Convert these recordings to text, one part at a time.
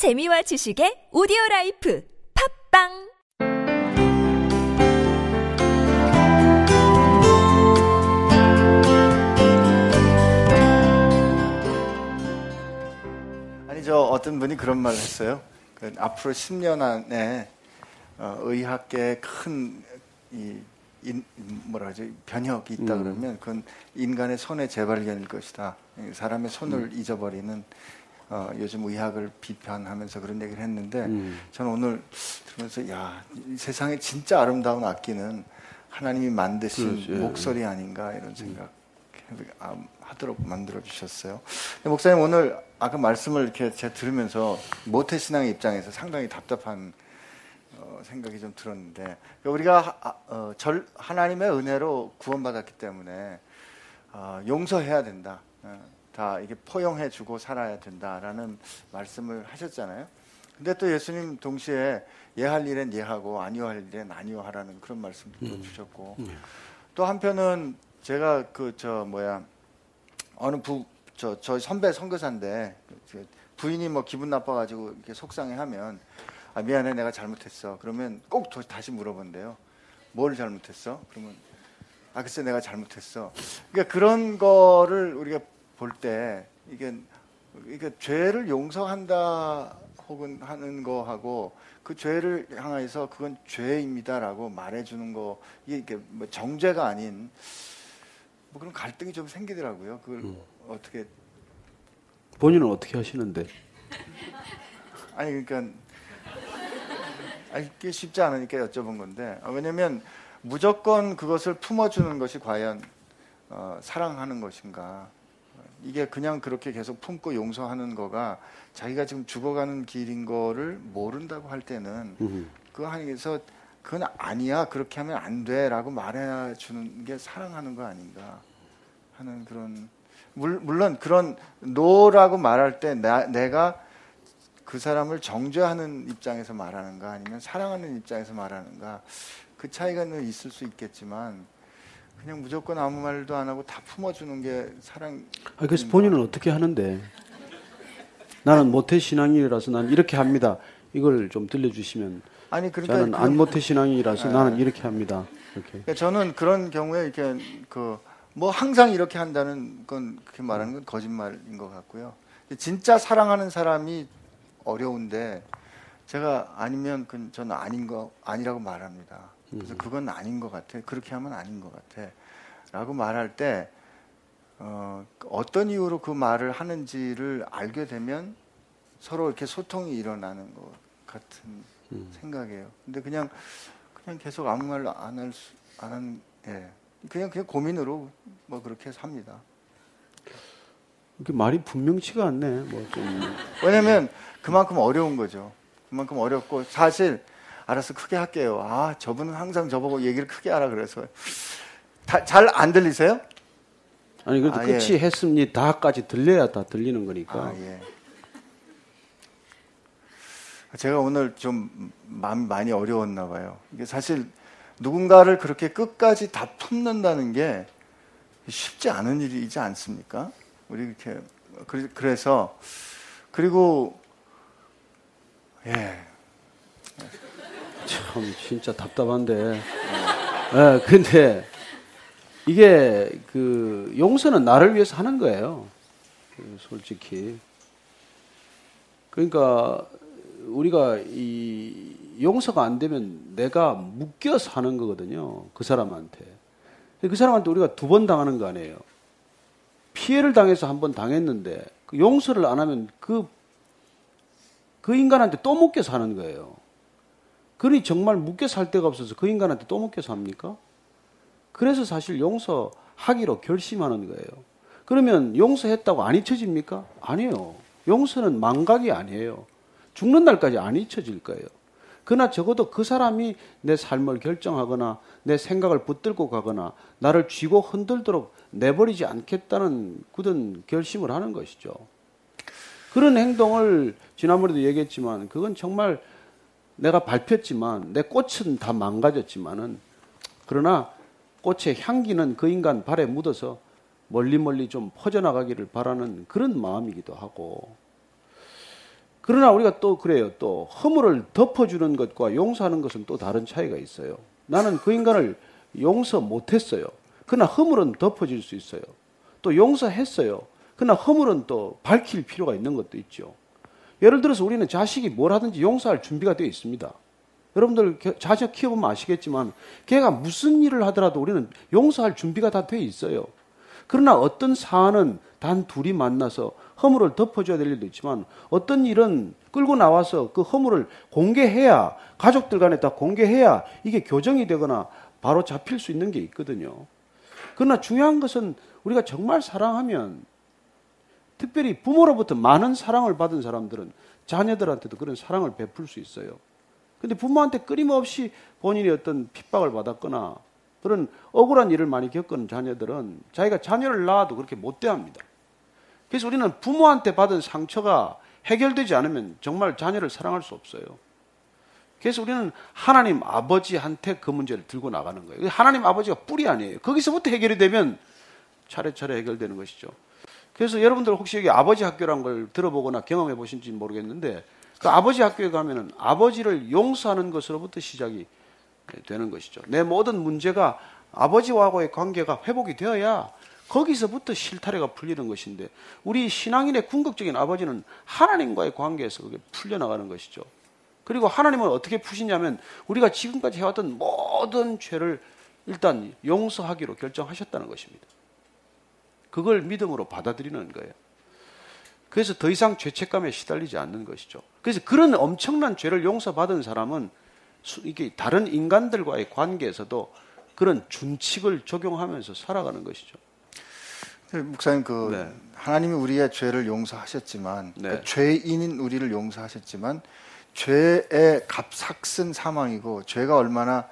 재미와 지식의 오디오 life 팟빵 아니 저 어떤 분이 그런 말을 했어요. 그 앞으로 10년 안에 어, 의학계에 큰 이, 인, 뭐라 하죠 변혁이 있다 음. 그러면 그건 인간의 손의 재발견일 것이다. 사람의 손을 음. 잊어버리는 어, 요즘 의학을 비판하면서 그런 얘기를 했는데 음. 저는 오늘 들으면서 야, 이 세상에 진짜 아름다운 악기는 하나님이 만드신 그렇죠. 목소리 아닌가 이런 생각 아, 하도록 만들어 주셨어요. 목사님 오늘 아까 말씀을 이렇게 제가 들으면서 모태 신앙의 입장에서 상당히 답답한 어, 생각이 좀 들었는데 그러니까 우리가 하, 아, 어, 절, 하나님의 은혜로 구원받았기 때문에 어, 용서해야 된다. 어, 다 이게 포용해 주고 살아야 된다라는 말씀을 하셨잖아요. 근데 또 예수님 동시에 예할 일엔 예하고 아니오 할 일엔 아니오 하라는 그런 말씀도 또 주셨고 또 한편은 제가 그 저 뭐야 어느 부 저저 선배 선교사인데 그 부인이 뭐 기분 나빠가지고 이렇게 속상해하면 아 미안해 내가 잘못했어. 그러면 꼭 더- 다시 물어본대요 뭘 잘못했어? 그러면 아 글쎄 내가 잘못했어. 그러니까 그런 거를 우리가 볼 때 이게 이게 죄를 용서한다 혹은 하는 거하고 그 죄를 향해서 그건 죄입니다라고 말해주는 거 이게 이게 뭐 정죄가 아닌 뭐 그런 갈등이 좀 생기더라고요. 그걸 어떻게 본인은 어떻게 하시는데? 아니 그러니까 아니 이게 쉽지 않으니까 여쭤본 건데 아, 왜냐면 무조건 그것을 품어주는 것이 과연 어, 사랑하는 것인가 이게 그냥 그렇게 계속 품고 용서하는 거가 자기가 지금 죽어가는 길인 거를 모른다고 할 때는 음. 그 안에서 그건 아니야 그렇게 하면 안 돼라고 말해 주는 게 사랑하는 거 아닌가 하는 그런 물, 물론 그런 노라고 말할 때 나, 내가 그 사람을 정죄하는 입장에서 말하는가 아니면 사랑하는 입장에서 말하는가 그 차이가 는 있을 수 있겠지만 그냥 무조건 아무 말도 안 하고 다 품어주는 게 사랑. 아, 그래서 본인은 어떻게 하는데? 나는 모태 신앙이라서 난 이렇게 합니다. 이걸 좀 들려주시면 아니 그러니까 저는 그- 안 모태 신앙이라서 아. 나는 이렇게 합니다. 이렇게. 그러니까 저는 그런 경우에 이렇게 그 뭐 항상 이렇게 한다는 건 그렇게 말하는 건 거짓말인 것 같고요. 진짜 사랑하는 사람이 어려운데 제가 아니면 그 저는 아닌 거 아니라고 말합니다. 그래서 그건 아닌 것 같아. 그렇게 하면 아닌 것 같아.라고 말할 때 어, 어떤 이유로 그 말을 하는지를 알게 되면 서로 이렇게 소통이 일어나는 것 같은 생각이에요. 근데 그냥 그냥 계속 아무 말로 안할 수, 안 한, 예. 그냥 그냥 고민으로 뭐 그렇게 삽니다. 이렇게 말이 분명치가 않네. 뭐 좀. 왜냐면 그만큼 어려운 거죠. 그만큼 어렵고 사실 알아서 크게 할게요. 아 저분은 항상 저보고 얘기를 크게 하라 그래서 잘 안 들리세요? 아니 그래도 아, 예. 끝이 했습니다까지 들려야 다 들리는 거니까. 아 예. 제가 오늘 좀 마음이 많이 어려웠나 봐요. 이게 사실 누군가를 그렇게 끝까지 다 품는다는 게 쉽지 않은 일이지 않습니까? 우리 이렇게 그래- 그래서 그리고 예 참 진짜 답답한데. 예, 근데 이게 그 용서는 나를 위해서 하는 거예요. 그 솔직히. 그러니까 우리가 이 용서가 안 되면 내가 묶여서 하는 거거든요. 그 사람한테. 그 사람한테 우리가 두 번 당하는 거 아니에요. 피해를 당해서 한 번 당했는데 그 용서를 안 하면 그, 그 인간한테 또 묶여서 하는 거예요. 그러니 정말 묶여 살 데가 없어서 그 인간한테 또 묶여 삽니까? 그래서 사실 용서하기로 결심하는 거예요. 그러면 용서했다고 안 잊혀집니까? 아니에요. 용서는 망각이 아니에요. 죽는 날까지 안 잊혀질 거예요. 그러나 적어도 그 사람이 내 삶을 결정하거나 내 생각을 붙들고 가거나 나를 쥐고 흔들도록 내버리지 않겠다는 굳은 결심을 하는 것이죠. 그런 행동을 지난번에도 얘기했지만 그건 정말 내가 밟혔지만 내 꽃은 다 망가졌지만은 그러나 꽃의 향기는 그 인간 발에 묻어서 멀리 멀리 좀 퍼져나가기를 바라는 그런 마음이기도 하고 그러나 우리가 또 그래요. 또 허물을 덮어주는 것과 용서하는 것은 또 다른 차이가 있어요. 나는 그 인간을 용서 못했어요. 그러나 허물은 덮어질 수 있어요. 또 용서했어요. 그러나 허물은 또 밝힐 필요가 있는 것도 있죠. 예를 들어서 우리는 자식이 뭘 하든지 용서할 준비가 되어 있습니다. 여러분들 자식 키워보면 아시겠지만 걔가 무슨 일을 하더라도 우리는 용서할 준비가 다 되어 있어요. 그러나 어떤 사안은 단 둘이 만나서 허물을 덮어줘야 될 일도 있지만 어떤 일은 끌고 나와서 그 허물을 공개해야 가족들 간에 다 공개해야 이게 교정이 되거나 바로 잡힐 수 있는 게 있거든요. 그러나 중요한 것은 우리가 정말 사랑하면 특별히 부모로부터 많은 사랑을 받은 사람들은 자녀들한테도 그런 사랑을 베풀 수 있어요. 근데 부모한테 끊임없이 본인이 어떤 핍박을 받았거나 그런 억울한 일을 많이 겪은 자녀들은 자기가 자녀를 낳아도 그렇게 못 대합니다. 그래서 우리는 부모한테 받은 상처가 해결되지 않으면 정말 자녀를 사랑할 수 없어요. 그래서 우리는 하나님 아버지한테 그 문제를 들고 나가는 거예요. 하나님 아버지가 뿌리 아니에요. 거기서부터 해결이 되면 차례차례 해결되는 것이죠. 그래서 여러분들 혹시 여기 아버지 학교란 걸 들어보거나 경험해 보신지 모르겠는데 그 아버지 학교에 가면은 아버지를 용서하는 것으로부터 시작이 되는 것이죠. 내 모든 문제가 아버지와의 관계가 회복이 되어야 거기서부터 실타래가 풀리는 것인데 우리 신앙인의 궁극적인 아버지는 하나님과의 관계에서 그게 풀려나가는 것이죠. 그리고 하나님은 어떻게 푸시냐면 우리가 지금까지 해왔던 모든 죄를 일단 용서하기로 결정하셨다는 것입니다. 그걸 믿음으로 받아들이는 거예요. 그래서 더 이상 죄책감에 시달리지 않는 것이죠. 그래서 그런 엄청난 죄를 용서받은 사람은 이게 다른 인간들과의 관계에서도 그런 준칙을 적용하면서 살아가는 것이죠. 네, 목사님 그 네. 하나님이 우리의 죄를 용서하셨지만 네. 그 죄인인 우리를 용서하셨지만 죄의 값삭슨 사망이고 죄가 얼마나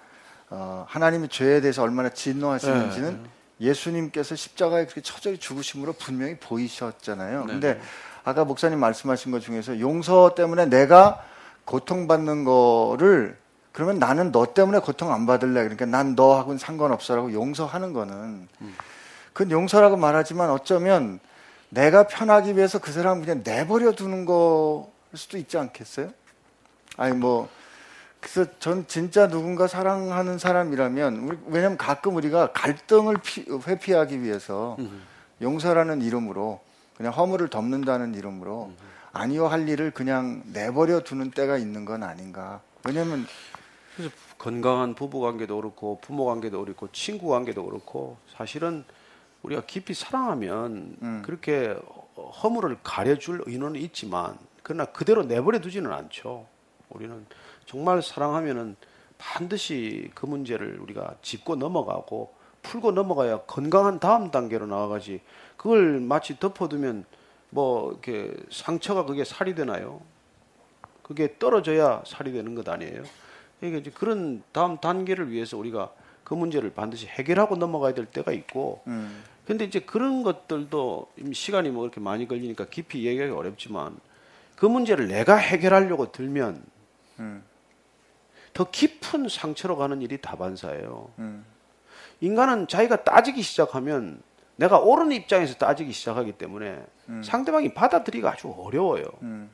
어, 하나님이 죄에 대해서 얼마나 진노하시는지는 네. 예수님께서 십자가에 그렇게 처절히 죽으심으로 분명히 보이셨잖아요. 네. 근데 아까 목사님 말씀하신 것 중에서 용서 때문에 내가 고통받는 거를 그러면 나는 너 때문에 고통 안 받을래. 그러니까 난 너하고는 상관없어라고 용서하는 거는 음. 그건 용서라고 말하지만 어쩌면 내가 편하기 위해서 그 사람 그냥 내버려 두는 거일 수도 있지 않겠어요? 아니 뭐 그래서 전 진짜 누군가 사랑하는 사람이라면 우리, 왜냐하면 가끔 우리가 갈등을 피, 회피하기 위해서 음. 용서라는 이름으로 그냥 허물을 덮는다는 이름으로 음. 아니요 할 일을 그냥 내버려 두는 때가 있는 건 아닌가. 왜냐하면 그래서 건강한 부부 관계도 그렇고 부모 관계도 그렇고 친구 관계도 그렇고 사실은 우리가 깊이 사랑하면 음. 그렇게 허물을 가려줄 의논은 있지만 그러나 그대로 내버려 두지는 않죠. 우리는 정말 사랑하면은 반드시 그 문제를 우리가 짚고 넘어가고 풀고 넘어가야 건강한 다음 단계로 나아가지 그걸 마치 덮어두면 뭐 이렇게 상처가 그게 살이 되나요? 그게 떨어져야 살이 되는 것 아니에요? 그러니까 이제 그런 다음 단계를 위해서 우리가 그 문제를 반드시 해결하고 넘어가야 될 때가 있고 음. 근데 이제 그런 것들도 시간이 뭐 그렇게 많이 걸리니까 깊이 얘기하기 어렵지만 그 문제를 내가 해결하려고 들면 음. 더 깊은 상처로 가는 일이 다반사예요. 음. 인간은 자기가 따지기 시작하면 내가 옳은 입장에서 따지기 시작하기 때문에 음. 상대방이 받아들이기가 아주 어려워요. 음.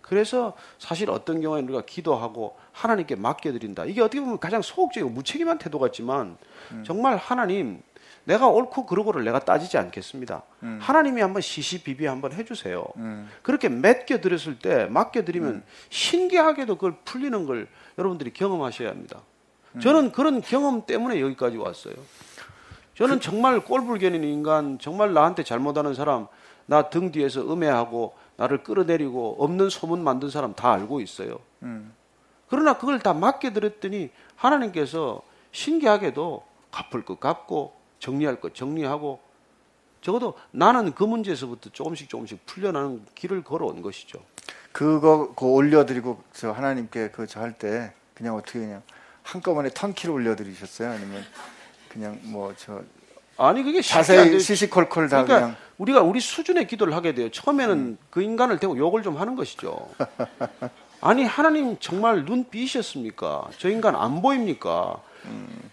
그래서 사실 어떤 경우에는 우리가 기도하고 하나님께 맡겨드린다. 이게 어떻게 보면 가장 소극적이고 무책임한 태도 같지만 음. 정말 하나님 내가 옳고 그르고를 내가 따지지 않겠습니다. 음. 하나님이 한번 시시비비 한번 해주세요. 음. 그렇게 맡겨드렸을 때 맡겨드리면 음. 신기하게도 그걸 풀리는 걸 여러분들이 경험하셔야 합니다. 음. 저는 그런 경험 때문에 여기까지 왔어요. 저는 그... 정말 꼴불견인 인간, 정말 나한테 잘못하는 사람, 나 등 뒤에서 음해하고 나를 끌어내리고 없는 소문 만든 사람 다 알고 있어요. 음. 그러나 그걸 다 맡겨드렸더니 하나님께서 신기하게도 갚을 것 갚고 정리할 것 정리하고 적어도 나는 그 문제에서부터 조금씩 조금씩 풀려나는 길을 걸어온 것이죠. 그거 그 올려드리고 저 하나님께 그 저 할 때 그냥 어떻게 그냥 한꺼번에 턴키를 올려드리셨어요? 아니면 그냥 뭐 저 아니 그게 자세히 시시콜콜 다 그러니까 그냥 우리가 우리 수준의 기도를 하게 돼요. 처음에는 음. 그 인간을 대고 욕을 좀 하는 것이죠. 아니 하나님 정말 눈 삐셨습니까? 저 인간 안 보입니까?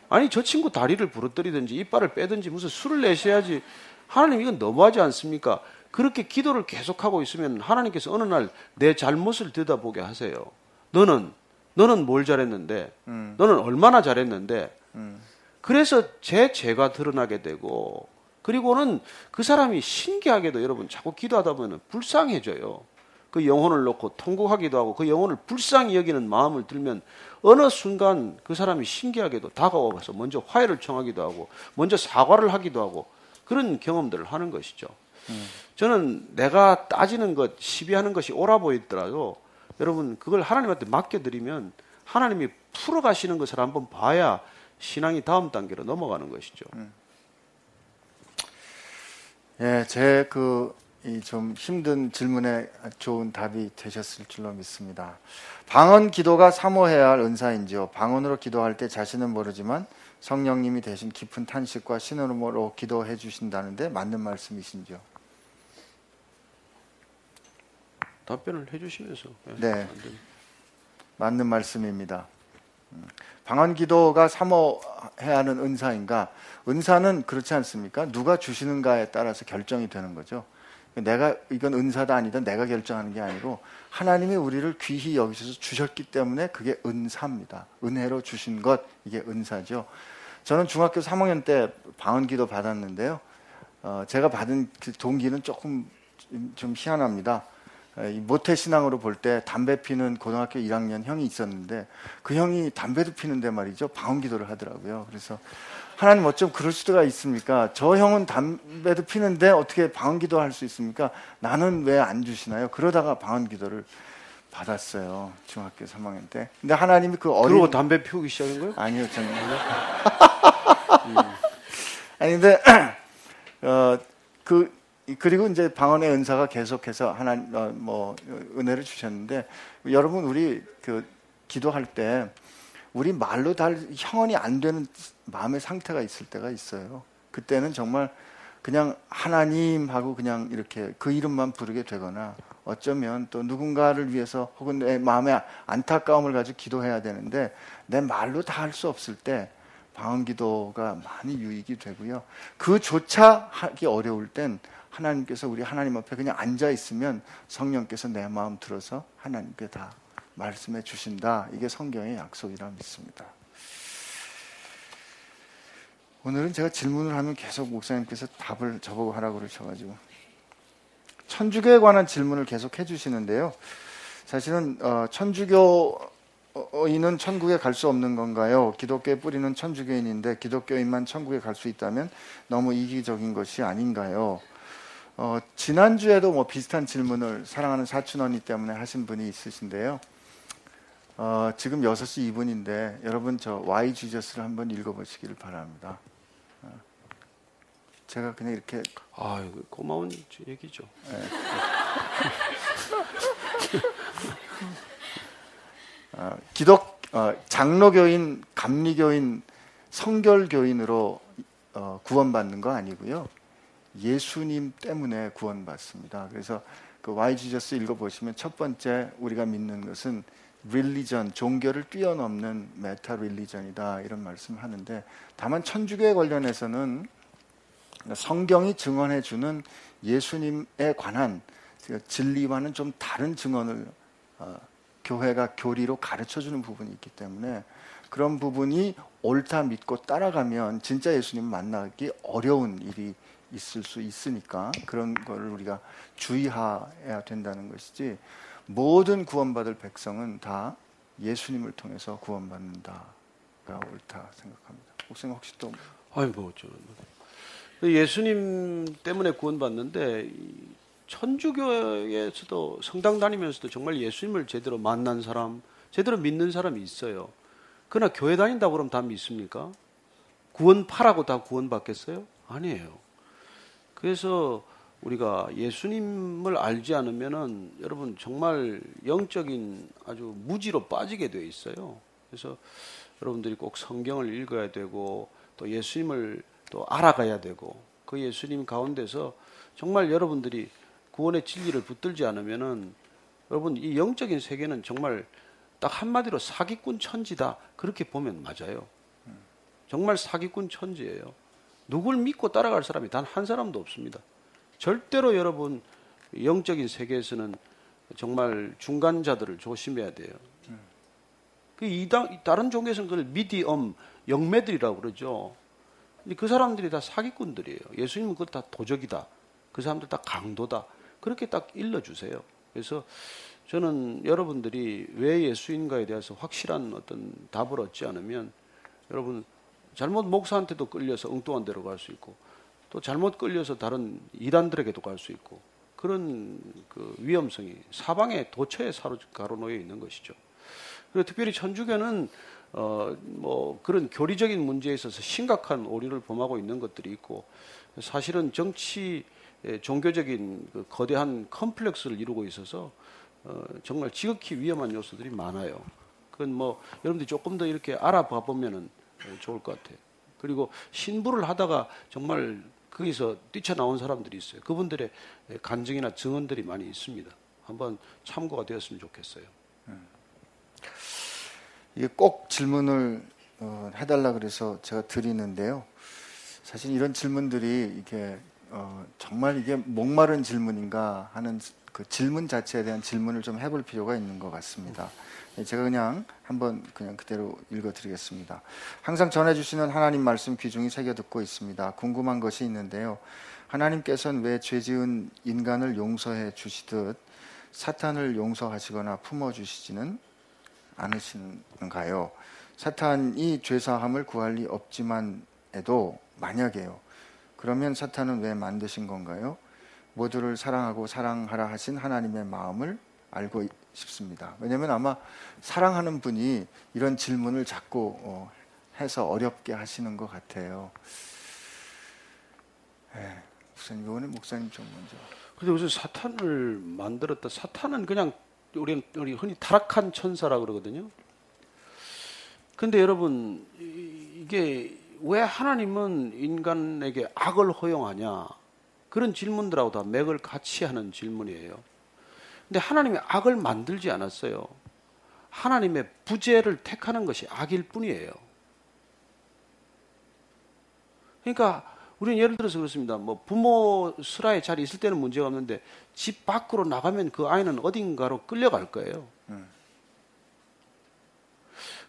아니 저 친구 다리를 부러뜨리든지 이빨을 빼든지 무슨 술을 내셔야지 하나님 이건 너무하지 않습니까? 그렇게 기도를 계속하고 있으면 하나님께서 어느 날 내 잘못을 들여다보게 하세요. 너는 너는 뭘 잘했는데 음. 너는 얼마나 잘했는데 음. 그래서 제 죄가 드러나게 되고 그리고는 그 사람이 신기하게도 여러분 자꾸 기도하다 보면 불쌍해져요. 그 영혼을 놓고 통곡하기도 하고 그 영혼을 불쌍히 여기는 마음을 들면 어느 순간 그 사람이 신기하게도 다가와서 먼저 화해를 청하기도 하고 먼저 사과를 하기도 하고 그런 경험들을 하는 것이죠. 음. 저는 내가 따지는 것, 시비하는 것이 옳아 보이더라도 여러분 그걸 하나님한테 맡겨드리면 하나님이 풀어가시는 것을 한번 봐야 신앙이 다음 단계로 넘어가는 것이죠. 음. 예, 제그이좀 힘든 질문에 좋은 답이 되셨을 줄로 믿습니다. 방언 기도가 사모해야 할 은사인지요. 방언으로 기도할 때 자신은 모르지만 성령님이 대신 깊은 탄식과 신음으로 기도해 주신다는데 맞는 말씀이신지요? 답변을 해주시면서. 네, 맞는 말씀입니다. 음. 방언 기도가 사모해야 하는 은사인가? 은사는 그렇지 않습니까? 누가 주시는가에 따라서 결정이 되는 거죠. 내가 이건 은사다 아니다 내가 결정하는 게 아니고 하나님이 우리를 귀히 여기셔서 주셨기 때문에 그게 은사입니다. 은혜로 주신 것 이게 은사죠. 저는 중학교 3학년 때 방언 기도 받았는데요. 어, 제가 받은 그 동기는 조금 좀 희한합니다. 모태 신앙으로 볼 때 담배 피는 고등학교 1학년 형이 있었는데 그 형이 담배도 피는데 말이죠 방언 기도를 하더라고요. 그래서 하나님 어쩜 그럴 수가 있습니까? 저 형은 담배도 피는데 어떻게 방언 기도할 수 있습니까? 나는 왜 안 주시나요? 그러다가 방언 기도를 받았어요. 중학교 3학년 때. 근데 하나님이 그 어린 그리고 담배 피우기 시작한 거예요? 아니요, 저는 음. 아니 근데 어 그 그리고 이제 방언의 은사가 계속해서 하나님 어, 뭐 은혜를 주셨는데 여러분 우리 그 기도할 때 우리 말로 달 형언이 안 되는 마음의 상태가 있을 때가 있어요. 그때는 정말 그냥 하나님 하고 그냥 이렇게 그 이름만 부르게 되거나 어쩌면 또 누군가를 위해서 혹은 내 마음의 안타까움을 가지고 기도해야 되는데 내 말로 다 할 수 없을 때 방언 기도가 많이 유익이 되고요. 그조차 하기 어려울 땐 하나님께서 우리 하나님 앞에 그냥 앉아 있으면 성령께서 내 마음 들어서 하나님께 다 말씀해 주신다. 이게 성경의 약속이라 믿습니다. 오늘은 제가 질문을 하면 계속 목사님께서 답을 저보고 하라고 그러셔가지고 천주교에 관한 질문을 계속 해주시는데요. 사실은 어, 천주교인은 천국에 갈 수 없는 건가요? 기독교의 뿌리는 천주교인인데 기독교인만 천국에 갈 수 있다면 너무 이기적인 것이 아닌가요? 어, 지난주에도 뭐 비슷한 질문을 사랑하는 사춘 언니 때문에 하신 분이 있으신데요. 어, 지금 6시 2분인데 여러분 저 Y 지저스를 한번 읽어보시기를 바랍니다. 어, 제가 그냥 이렇게 아 고마운 얘기죠. 네. 어, 기독 어, 장로교인, 감리교인, 성결교인으로 어, 구원받는 거 아니고요. 예수님 때문에 구원받습니다. 그래서 그 와이 지저스 읽어보시면 첫 번째 우리가 믿는 것은 릴리전, 종교를 뛰어넘는 메타 릴리전이다 이런 말씀을 하는데 다만 천주교에 관련해서는 성경이 증언해 주는 예수님에 관한 진리와는 좀 다른 증언을 어, 교회가 교리로 가르쳐 주는 부분이 있기 때문에 그런 부분이 옳다 믿고 따라가면 진짜 예수님 만나기 어려운 일이 있을 수 있으니까 그런 거를 우리가 주의해야 된다는 것이지 모든 구원받을 백성은 다 예수님을 통해서 구원받는다가 옳다 생각합니다. 목사님 혹시 또 아니 뭐 저는 예수님 때문에 구원받는데 천주교에서도 성당 다니면서도 정말 예수님을 제대로 만난 사람, 제대로 믿는 사람이 있어요. 그러나 교회 다닌다고 그러면 다 믿습니까? 구원 파라고 다 구원받겠어요? 아니에요. 그래서 우리가 예수님을 알지 않으면은 여러분 정말 영적인 아주 무지로 빠지게 돼 있어요. 그래서 여러분들이 꼭 성경을 읽어야 되고 또 예수님을 또 알아가야 되고 그 예수님 가운데서 정말 여러분들이 구원의 진리를 붙들지 않으면은 여러분 이 영적인 세계는 정말 딱 한마디로 사기꾼 천지다 그렇게 보면 맞아요. 정말 사기꾼 천지예요. 누굴 믿고 따라갈 사람이 단 한 사람도 없습니다. 절대로 여러분 영적인 세계에서는 정말 중간자들을 조심해야 돼요. 그 이당 다른 종교에서는 그걸 미디엄 영매들이라고 그러죠. 그 사람들이 다 사기꾼들이에요. 예수님은 그것 다 도적이다. 그 사람들 다 강도다. 그렇게 딱 일러 주세요. 그래서 저는 여러분들이 왜 예수인가에 대해서 확실한 어떤 답을 얻지 않으면 여러분 잘못 목사한테도 끌려서 엉뚱한 데로 갈 수 있고 또 잘못 끌려서 다른 이단들에게도 갈 수 있고 그런 그 위험성이 사방에 도처에 사로 가로놓여 있는 것이죠. 그리고 특별히 천주교는 어 뭐 그런 교리적인 문제에 있어서 심각한 오류를 범하고 있는 것들이 있고 사실은 정치 종교적인 그 거대한 컴플렉스를 이루고 있어서 어 정말 지극히 위험한 요소들이 많아요. 그건 뭐 여러분들이 조금 더 이렇게 알아봐 보면은 좋을 것 같아요. 그리고 신부를 하다가 정말 거기서 뛰쳐나온 사람들이 있어요. 그분들의 간증이나 증언들이 많이 있습니다. 한번 참고가 되었으면 좋겠어요. 이게 꼭 질문을 어, 해달라 그래서 제가 드리는데요. 사실 이런 질문들이 이게 어, 정말 이게 목마른 질문인가 하는 그 질문 자체에 대한 질문을 좀 해볼 필요가 있는 것 같습니다. 예, 제가 그냥 한번 그냥 그대로 읽어드리겠습니다. 항상 전해주시는 하나님 말씀 귀중히 새겨 듣고 있습니다. 궁금한 것이 있는데요. 하나님께서는 왜 죄지은 인간을 용서해 주시듯 사탄을 용서하시거나 품어 주시지는 않으신가요? 사탄이 죄사함을 구할 리 없지만에도 만약에요. 그러면 사탄은 왜 만드신 건가요? 모두를 사랑하고 사랑하라 하신 하나님의 마음을 알고 싶습니다. 왜냐하면 아마 사랑하는 분이 이런 질문을 자꾸 어, 해서 어렵게 하시는 것 같아요. 네, 목사님, 이번에 목사님 좀 먼저. 근데 무슨 사탄을 만들었다. 사탄은 그냥 우리 우리 흔히 타락한 천사라 그러거든요. 근데 여러분 이게 왜 하나님은 인간에게 악을 허용하냐? 그런 질문들하고 다 맥을 같이 하는 질문이에요. 근데 하나님이 악을 만들지 않았어요. 하나님의 부재를 택하는 것이 악일 뿐이에요. 그러니까 우리는 예를 들어서 그렇습니다. 뭐 부모 슬하에 잘 있을 때는 문제가 없는데 집 밖으로 나가면 그 아이는 어딘가로 끌려갈 거예요.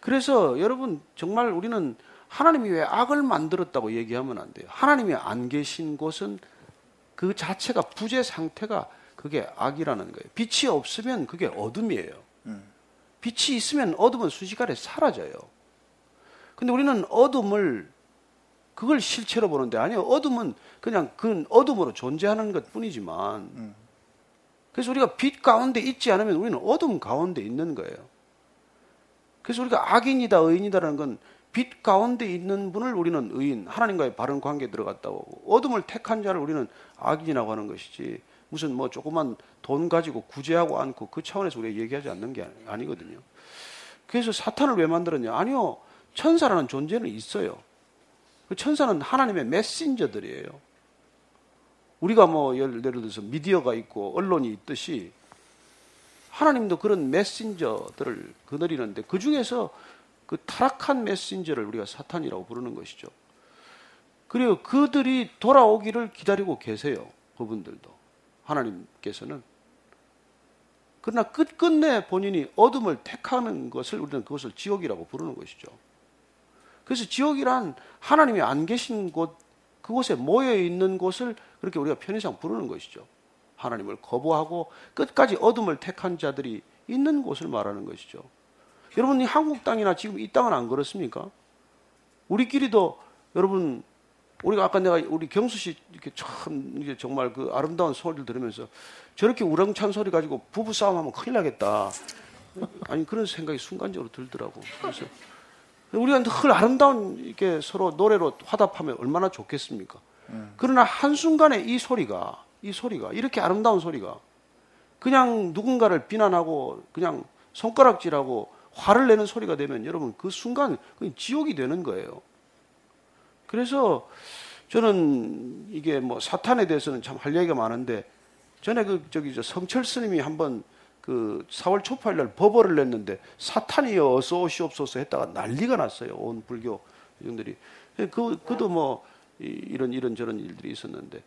그래서 여러분 정말 우리는 하나님이 왜 악을 만들었다고 얘기하면 안 돼요. 하나님이 안 계신 곳은 그 자체가 부재 상태가 그게 악이라는 거예요. 빛이 없으면 그게 어둠이에요. 빛이 있으면 어둠은 순식간에 사라져요. 근데 우리는 어둠을 그걸 실체로 보는데 아니요. 어둠은 그냥 그 어둠으로 존재하는 것 뿐이지만 그래서 우리가 빛 가운데 있지 않으면 우리는 어둠 가운데 있는 거예요. 그래서 우리가 악인이다, 의인이다라는 건 빛 가운데 있는 분을 우리는 의인, 하나님과의 바른 관계에 들어갔다고 하고 어둠을 택한 자를 우리는 악인이라고 하는 것이지 무슨 뭐 조그만 돈 가지고 구제하고 않고 그 차원에서 우리가 얘기하지 않는 게 아니거든요. 그래서 사탄을 왜 만들었냐? 아니요. 천사라는 존재는 있어요. 그 천사는 하나님의 메신저들이에요. 우리가 뭐 예를 들어서 미디어가 있고 언론이 있듯이 하나님도 그런 메신저들을 거느리는데 그 중에서 그 타락한 메신저를 우리가 사탄이라고 부르는 것이죠. 그리고 그들이 돌아오기를 기다리고 계세요. 그분들도. 하나님께서는. 그러나 끝끝내 본인이 어둠을 택하는 것을 우리는 그것을 지옥이라고 부르는 것이죠. 그래서 지옥이란 하나님이 안 계신 곳, 그곳에 모여 있는 곳을 그렇게 우리가 편의상 부르는 것이죠. 하나님을 거부하고 끝까지 어둠을 택한 자들이 있는 곳을 말하는 것이죠. 여러분, 이 한국 땅이나 지금 이 땅은 안 그렇습니까? 우리끼리도 여러분, 우리가 아까 내가 우리 경수 씨 이렇게 참 이게 정말 그 아름다운 소리를 들으면서 저렇게 우렁찬 소리 가지고 부부 싸움하면 큰일 나겠다. 아니 그런 생각이 순간적으로 들더라고. 그래서 우리가 늘 아름다운 이렇게 서로 노래로 화답하면 얼마나 좋겠습니까? 그러나 한 순간에 이 소리가 이 소리가 이렇게 아름다운 소리가 그냥 누군가를 비난하고 그냥 손가락질하고 화를 내는 소리가 되면 여러분 그 순간 지옥이 되는 거예요. 그래서 저는 이게 뭐 사탄에 대해서는 참 할 얘기가 많은데 전에 그 저기 저 성철 스님이 한번 그 4월 초파일 날 법어를 냈는데 사탄이여 어서 오시옵소서 했다가 난리가 났어요. 온 불교 형들이. 그, 그도 뭐 이런 이런 저런 일들이 있었는데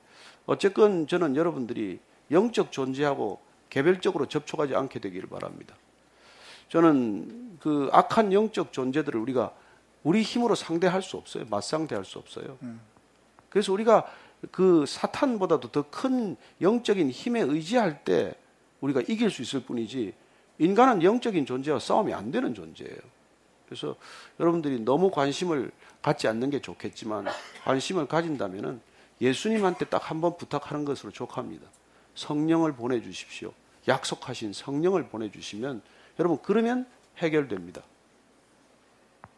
어쨌건 저는 여러분들이 영적 존재하고 개별적으로 접촉하지 않게 되기를 바랍니다. 저는 그 악한 영적 존재들을 우리가 우리 힘으로 상대할 수 없어요. 맞상대할 수 없어요. 그래서 우리가 그 사탄보다도 더 큰 영적인 힘에 의지할 때 우리가 이길 수 있을 뿐이지 인간은 영적인 존재와 싸움이 안 되는 존재예요. 그래서 여러분들이 너무 관심을 갖지 않는 게 좋겠지만 관심을 가진다면은 예수님한테 딱 한 번 부탁하는 것으로 족합니다. 성령을 보내주십시오. 약속하신 성령을 보내주시면 여러분 그러면 해결됩니다.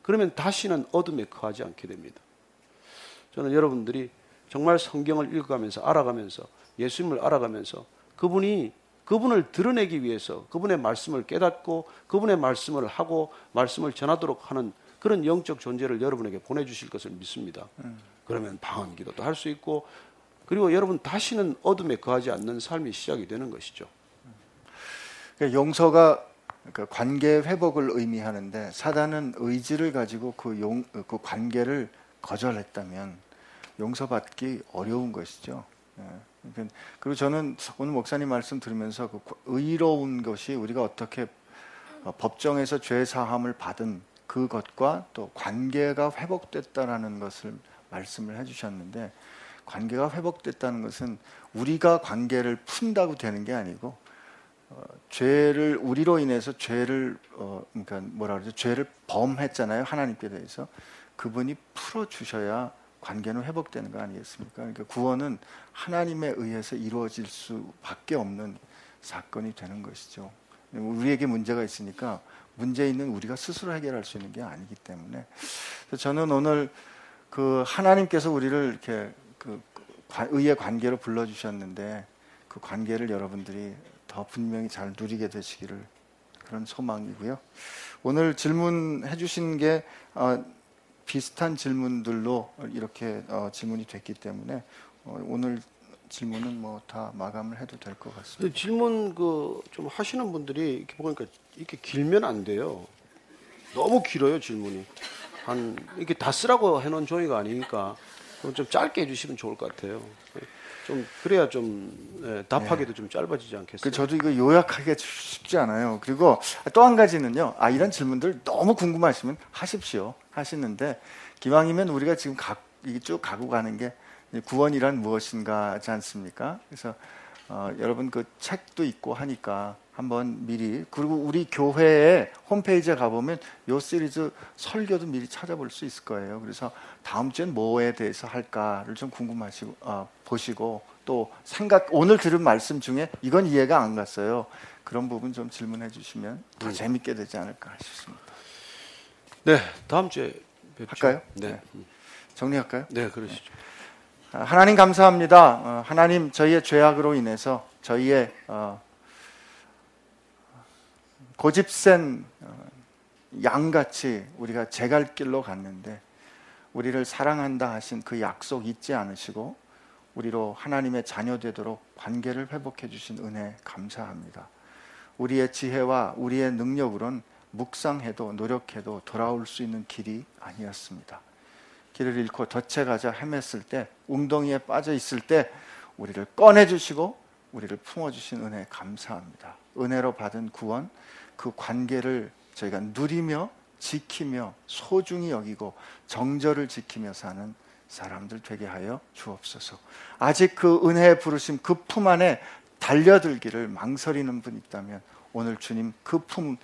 그러면 다시는 어둠에 거하지 않게 됩니다. 저는 여러분들이 정말 성경을 읽어가면서 알아가면서 예수님을 알아가면서 그분이 그분을 드러내기 위해서 그분의 말씀을 깨닫고 그분의 말씀을 하고 말씀을 전하도록 하는 그런 영적 존재를 여러분에게 보내주실 것을 믿습니다. 그러면 방언 기도도 할 수 있고 그리고 여러분 다시는 어둠에 거하지 않는 삶이 시작이 되는 것이죠. 그러니까 용서가 그 관계 회복을 의미하는데 사단은 의지를 가지고 그, 용, 그 관계를 거절했다면 용서받기 어려운 것이죠. 예. 그러니까 그리고 저는 오늘 목사님 말씀 들으면서 그 의로운 것이 우리가 어떻게 어, 법정에서 죄 사함을 받은 그것과 또 관계가 회복됐다라는 것을 말씀을 해주셨는데 관계가 회복됐다는 것은 우리가 관계를 푼다고 되는 게 아니고 어, 죄를 우리로 인해서 죄를 어, 그러니까 뭐라 그러죠 죄를 범했잖아요 하나님께 대해서 그분이 풀어 주셔야 관계는 회복되는 거 아니겠습니까? 그러니까 구원은 하나님에 의해서 이루어질 수밖에 없는 사건이 되는 것이죠. 우리에게 문제가 있으니까 문제 있는 우리가 스스로 해결할 수 있는 게 아니기 때문에 저는 오늘 그 하나님께서 우리를 이렇게 그 의의 관계로 불러 주셨는데 그 관계를 여러분들이 더 분명히 잘 누리게 되시기를 그런 소망이고요. 오늘 질문해 주신 게 어, 비슷한 질문들로 이렇게 어, 질문이 됐기 때문에 어, 오늘 질문은 뭐 다 마감을 해도 될 것 같습니다. 질문 그 좀 하시는 분들이 이렇게 보니까 이렇게 길면 안 돼요. 너무 길어요 질문이. 한 이렇게 다 쓰라고 해놓은 종이가 아니니까 좀 짧게 해주시면 좋을 것 같아요. 좀 그래야 좀 예, 답하기도 네. 좀 짧아지지 않겠어요? 그 저도 이거 요약하기 쉽지 않아요. 그리고 또 한 가지는요. 아 이런 질문들 너무 궁금하시면 하십시오. 하시는데 기왕이면 우리가 지금 가, 쭉 가고 가는 게 구원이란 무엇인가 하지 않습니까? 그래서 어, 여러분 그 책도 있고 하니까 한번 미리 그리고 우리 교회의 홈페이지에 가보면 요 시리즈 설교도 미리 찾아볼 수 있을 거예요. 그래서 다음 주엔 뭐에 대해서 할까를 좀 궁금하시고 어, 보시고 또 생각 오늘 들은 말씀 중에 이건 이해가 안 갔어요. 그런 부분 좀 질문해 주시면 더 음. 재밌게 되지 않을까 싶습니다. 네, 다음 주에 뵙죠. 할까요? 네. 네. 정리할까요? 네, 그러시죠. 아, 하나님 감사합니다. 어, 하나님 저희의 죄악으로 인해서 저희의 어, 고집센 어, 양같이 우리가 제 갈 길로 갔는데 우리를 사랑한다 하신 그 약속 잊지 않으시고 우리로 하나님의 자녀 되도록 관계를 회복해 주신 은혜 감사합니다. 우리의 지혜와 우리의 능력으론 묵상해도 노력해도 돌아올 수 있는 길이 아니었습니다. 길을 잃고 덫에 가자 헤맸을 때 웅덩이에 빠져 있을 때 우리를 꺼내 주시고 우리를 품어 주신 은혜 감사합니다. 은혜로 받은 구원 그 관계를 저희가 누리며 지키며 소중히 여기고 정절을 지키며 사는 사람들 되게 하여 주옵소서. 아직 그 은혜의 부르심 그 품 안에 달려들기를 망설이는 분 있다면 오늘 주님 그 품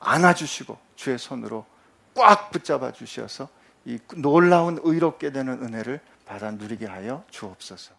안아주시고 주의 손으로 꽉 붙잡아 주셔서 이 놀라운 의롭게 되는 은혜를 받아 누리게 하여 주옵소서.